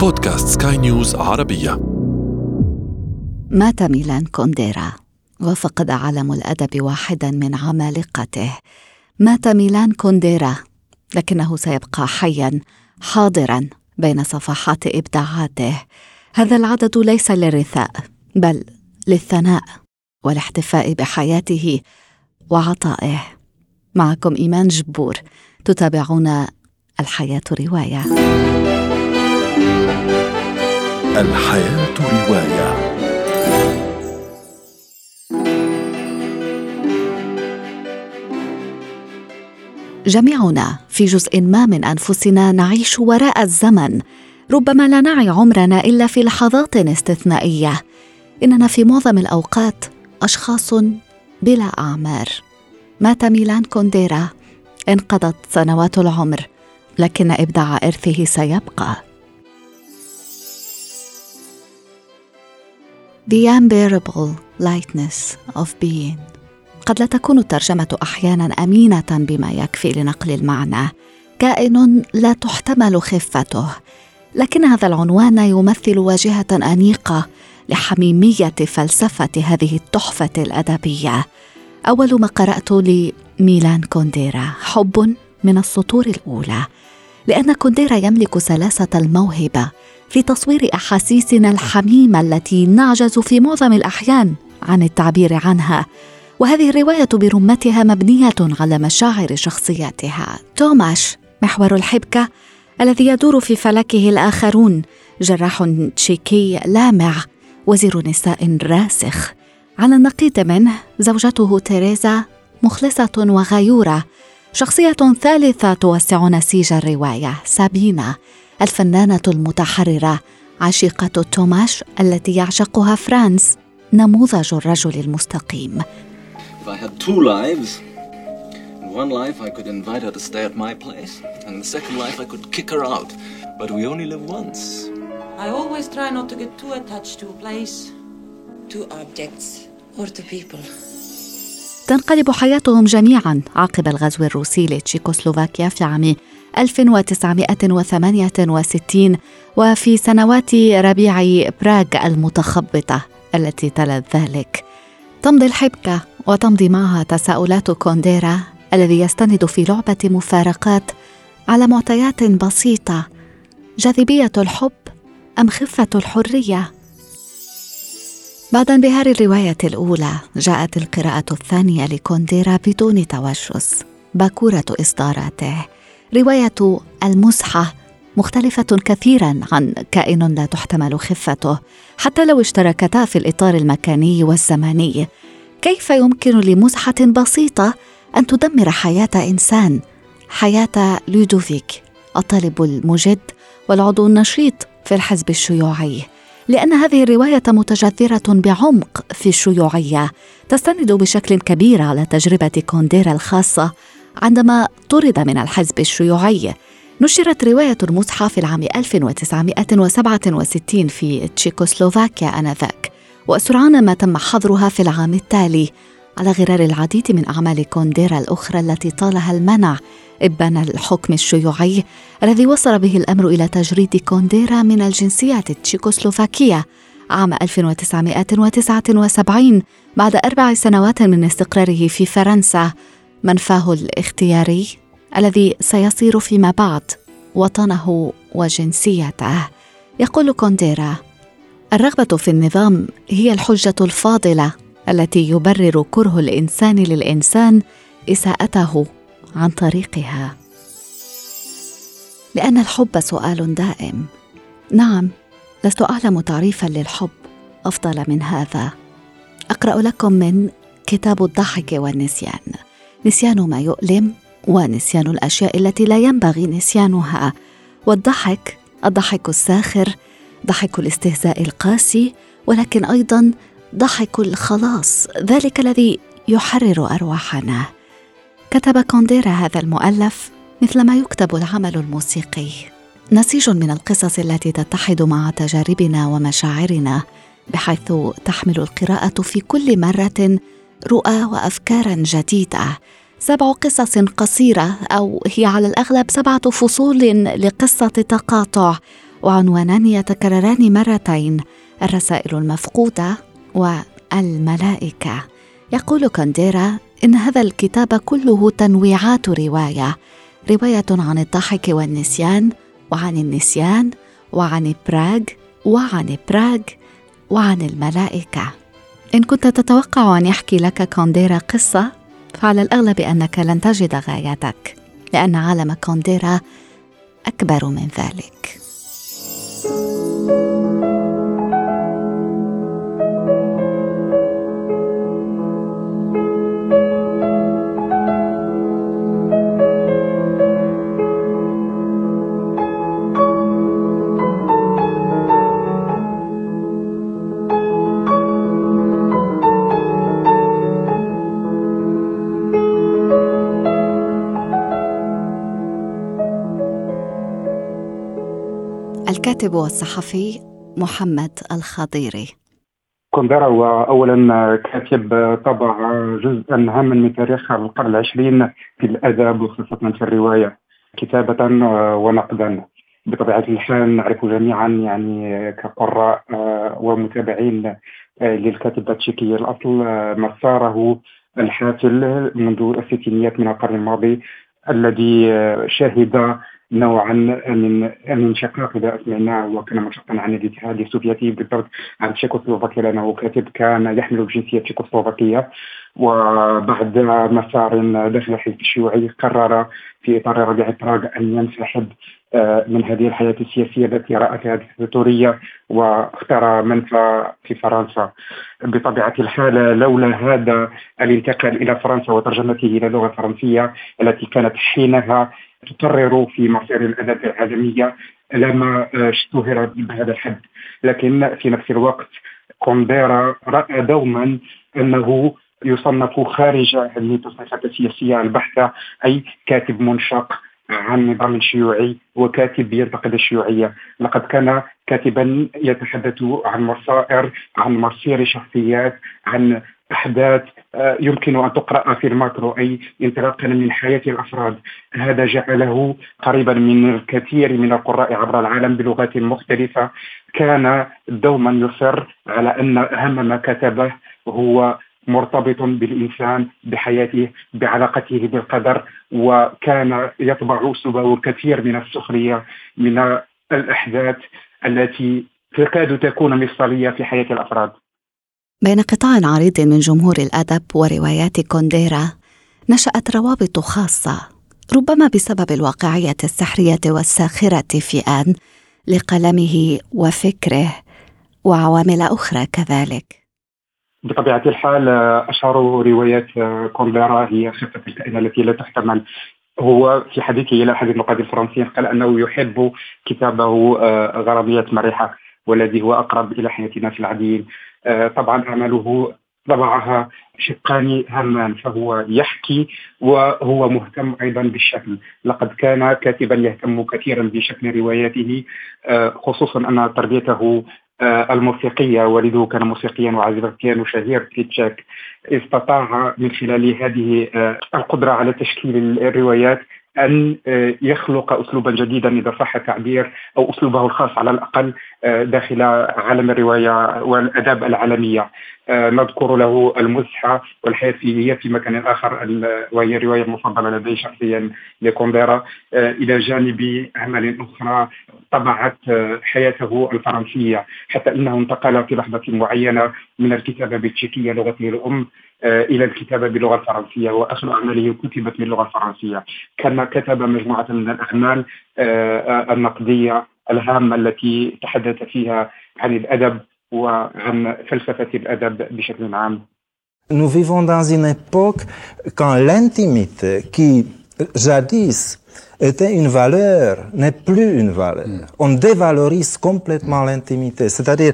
بودكاست سكاي نيوز عربية. مات ميلان كونديرا وفقد عالم الأدب واحدا من عمالقته. مات ميلان كونديرا لكنه سيبقى حيا حاضرا بين صفحات إبداعاته. هذا العدد ليس للرثاء بل للثناء والاحتفاء بحياته وعطائه. معكم إيمان جبور تتابعون الحياة رواية. الحياة رواية. جميعنا في جزء ما من أنفسنا نعيش وراء الزمن ربما لا نعي عمرنا إلا في لحظات استثنائية. إننا في معظم الأوقات أشخاص بلا أعمار. مات ميلان كونديرا. انقضت سنوات العمر لكن إبداع إرثه سيبقى. The unbearable lightness of being. قد لا تكون الترجمة أحيانا أمينة بما يكفي لنقل المعنى. كائن لا تحتمل خفته. لكن هذا العنوان يمثل واجهة أنيقة لحميمية فلسفة هذه التحفة الأدبية. أول ما قرأت لميلان كونديرا حب من السطور الأولى. لأن كونديرا يملك سلاسة الموهبة في تصوير أحاسيسنا الحميمة التي نعجز في معظم الأحيان عن التعبير عنها. وهذه الرواية برمتها مبنية على مشاعر شخصياتها. توماش محور الحبكة الذي يدور في فلكه الآخرون جراح تشيكي لامع وزير نساء راسخ. على النقيض منه زوجته تيريزا مخلصة وغيورة. شخصية ثالثة توسع نسيج الرواية سابينا. الفنانة المتحررة عشيقة توماش التي يعشقها فرانس نموذج الرجل المستقيم. تنقلب حياتهم جميعا عقب الغزو الروسي لتشيكوسلوفاكيا في عام 1968 وفي سنوات ربيع براغ المتخبطة التي تلت ذلك. تمضي الحبكة وتمضي معها تساؤلات كونديرا الذي يستند في لعبة مفارقات على معطيات بسيطة. جاذبية الحب أم خفة الحرية؟ بعد انبهار الرواية الأولى جاءت القراءة الثانية لكونديرا بدون توجس باكورة إصداراته. رواية المزحة مختلفة كثيرا عن كائن لا تحتمل خفته حتى لو اشتركتا في الإطار المكاني والزمني كيف يمكن لمزحة بسيطة أن تدمر حياة إنسان؟ حياة لودوفيك الطالب المجد والعضو النشيط في الحزب الشيوعي. لأن هذه الرواية متجذرة بعمق في الشيوعية تستند بشكل كبير على تجربة كونديرا الخاصة عندما طرد من الحزب الشيوعي نشرت رواية المصحف في العام 1967 في تشيكوسلوفاكيا آنذاك وسرعان ما تم حظرها في العام التالي على غرار العديد من أعمال كونديرا الأخرى التي طالها المنع إبان الحكم الشيوعي الذي وصل به الأمر إلى تجريد كونديرا من الجنسية التشيكوسلوفاكية عام 1979 بعد أربع سنوات من استقراره في فرنسا. منفاه الاختياري الذي سيصير فيما بعد وطنه وجنسيته. يقول كونديرا الرغبة في النظام هي الحجة الفاضلة التي يبرر كره الإنسان للإنسان إساءته عن طريقها. لأن الحب سؤال دائم. نعم لست أعلم تعريفا للحب. أفضل من هذا. أقرأ لكم من كتاب الضحك والنسيان. نسيان ما يؤلم ونسيان الأشياء التي لا ينبغي نسيانها. والضحك الضحك الساخر ضحك الاستهزاء القاسي ولكن أيضا ضحك الخلاص. ذلك الذي يحرر أرواحنا. كتب كونديرا هذا المؤلف مثلما يكتب العمل الموسيقي. نسيج من القصص التي تتحد مع تجاربنا ومشاعرنا بحيث تحمل القراءة في كل مرة رؤى وافكارا جديدة. سبع قصص قصيرة أو هي على الأغلب سبعة فصول لقصة تقاطع. وعنوانان يتكرران مرتين الرسائل المفقودة والملائكة. يقول كونديرا إن هذا الكتاب كله تنويعات رواية. رواية عن الضحك والنسيان وعن النسيان وعن براغ وعن براغ وعن الملائكة. إن كنت تتوقع أن يحكي لك كونديرا قصة فعلى الأغلب أنك لن تجد غايتك لأن عالم كونديرا أكبر من ذلك. الكاتب والصحفي محمد الخضيري. كوندرا هو اولا كاتب طبع جزءا هاما من تاريخ القرن العشرين في الأدب وخاصة في الرواية كتابة ونقدا. بطبيعة الحال نعرف جميعا يعني كقراء ومتابعين للكاتبه التشيكيه الأصل مساره الحافل منذ الستينيات من القرن الماضي الذي شهد نوعا من من شقاق إذا اسمعناه وكان منشقا عن الاتحاد السوفيتي بالضبط عن تشيكوسلوفاكيا لأنه كاتب كان يحمل الجنسيه التشيكوسلوفاكيه وبعد مسار داخل الحزب الشيوعي قرر في إطار ربيع براغ أن ينسحب آه، من هذه الحياة السياسية التي راتها ديكتاتوريه واختار منفى في فرنسا. بطبيعة الحال لولا هذا الانتقال إلى فرنسا وترجمته إلى اللغة الفرنسية التي كانت حينها تقرر في مصير الأدب العالمية لما اشتهر بهذا الحد. لكن في نفس الوقت كونديرا رأى دوما أنه يصنف خارج هذه التصنيفات السياسية البحتة أي كاتب منشق عن نظام شيوعي وكاتب ينتقد الشيوعية. لقد كان كاتبا يتحدث عن مصائر عن مصير شخصيات عن أحداث آه، يمكن أن تقرأ في الماكرو أي انطلاقا من حياة الأفراد. هذا جعله قريبا من الكثير من القراء عبر العالم بلغات مختلفة. كان دوما يصر على أن أهم ما كتبه هو مرتبط بالإنسان بحياته بعلاقته بالقدر وكان يطبع أسلوبه الكثير من السخرية من الأحداث التي تكاد تكون مفصليه في حياة الأفراد. بين قطاع عريض من جمهور الأدب وروايات كونديرا نشأت روابط خاصة ربما بسبب الواقعية السحرية والساخرة في آن لقلمه وفكره وعوامل أخرى كذلك. بطبيعة الحال أشهر روايات كونديرا هي خفه الكائنه التي لا تحتمل. هو في حديثه إلى احد النقاد الفرنسيين قال أنه يحب كتابه آه، غرامية مريحة والذي هو أقرب إلى حياه الناس العاديين آه، طبعا اعماله طبعها شقان هامان فهو يحكي وهو مهتم أيضا بالشكل لقد كان كاتبا يهتم كثيرا بشكل رواياته آه، خصوصا أن تربيته آه، الموسيقية. والده كان موسيقيا وعازف بيانو شهير في تشيك. استطاع من خلال هذه القدرة على تشكيل الروايات أن آه، يخلق اسلوبا جديدا إذا صح التعبير أو أسلوبه الخاص على الأقل آه، داخل عالم الرواية والأداب العالمية. آه، نذكر له المزحة والحياة هي في مكان آخر وهي الرواية المفضلة لدي شخصيا لكونديرا إلى جانب اعمال أخرى طبعت حياته الفرنسية حتى إنه انتقل في لحظة معينة من الكتابه بالتشيكيه لغته الام آه، الى الكتابه باللغه الفرنسيه واخر اعماله كتبت باللغه الفرنسيه كما كتب مجموعه من الاعمال آه، آه، النقديه الهامه التي تحدث فيها عن الادب وعن فلسفه الادب بشكل عام Nous vivons dans une époque quand l'intimité qui jadis était une valeur n'est plus une valeur. On dévalorise complètement l'intimité. C'est-à-dire,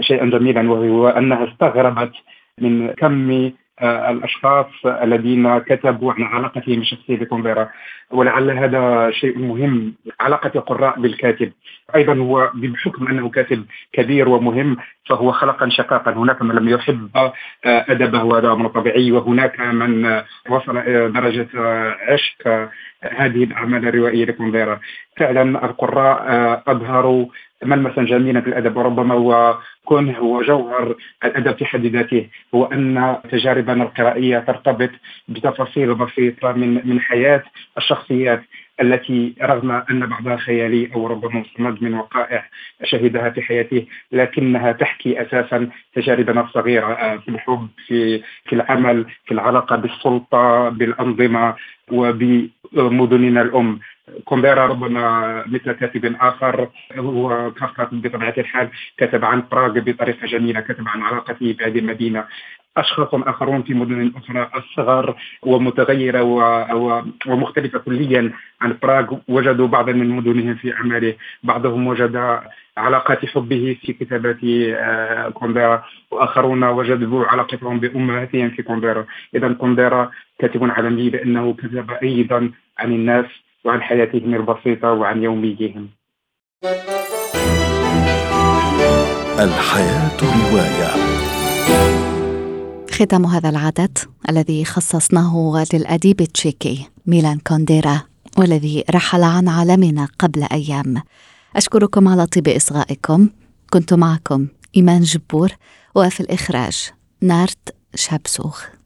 شيئا جميلا وهو أنها استغربت من كم آه، الأشخاص الذين كتبوا عن علاقتهم الشخصية بكومبيرا. ولعل هذا شيء مهم علاقة القراء بالكاتب. أيضا هو بحكم أنه كاتب كبير ومهم فهو خلقا شقاقا. هناك من لم يحب آه، أدبه وهذا أمر طبيعي. وهناك من وصل إلى درجة عشق هذه الأعمال الروائية لكومبيرا. فعلا القراء أظهروا ملمسا جميلا في الأدب وربما هو كونه هو جوهر الأدب في حد ذاته هو أن تجاربنا القرائية ترتبط بتفاصيل بسيطه من من حياة الشخصيات التي رغم أن بعضها خيالي أو ربما مستمد من وقائع شهدها في حياته لكنها تحكي أساسا تجاربنا الصغيرة في الحب في في العمل في العلاقة بالسلطة بالأنظمة وبمدننا الأم. كومبيرا ربما مثل كاتب آخر هو كافكا بطبيعة الحال كتب عن براغ بطريقة جميلة كتب عن علاقته بهذه المدينة. أشخاص آخرون في مدن أخرى أصغر ومتغيرة ومختلفة كليا عن براغ وجدوا بعضا من مدنهم في أعماله. بعضهم وجد علاقات حبه في كتابات آه، كونديرا وآخرون وجدوا علاقتهم بأمهاتهم في كونديرا اذا كونديرا كاتب عالمي لأنه كتب أيضا عن الناس. وعن حياتهم البسيطة وعن يوميهم. الحياة رواية. ختام هذا العدد الذي خصصناه للأديب التشيكي ميلان كونديرا والذي رحل عن عالمنا قبل أيام. أشكركم على طيب إصغائكم. كنت معكم إيمان جبور وفي الإخراج نارت شابسوخ.